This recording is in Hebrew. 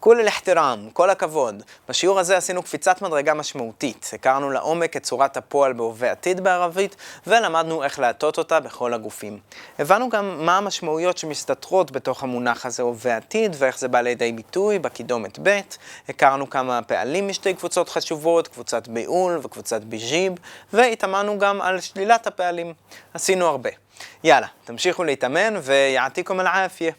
כול אל-אחתרם, כל הכבוד. בשיעור הזה עשינו קפיצת מדרגה משמעותית. הכרנו לעומק את צורת הפועל בהווה עתיד בערבית, ולמדנו איך להטות אותה בכל הגופים. הבנו גם מה המשמעויות שמסתתרות בתוך המונח הזה הווה עתיד, ואיך זה בא לידי ביטוי בקידומת ב'. הכרנו כמה פעלים משתי קבוצות חשובות, קבוצת ביעול וקבוצת ביג'יב, והתאמנו גם על שלילת הפעלים. עשינו הרבה. יאללה, תמשיכו להתאמן ויעתיקום אל-עאפיה.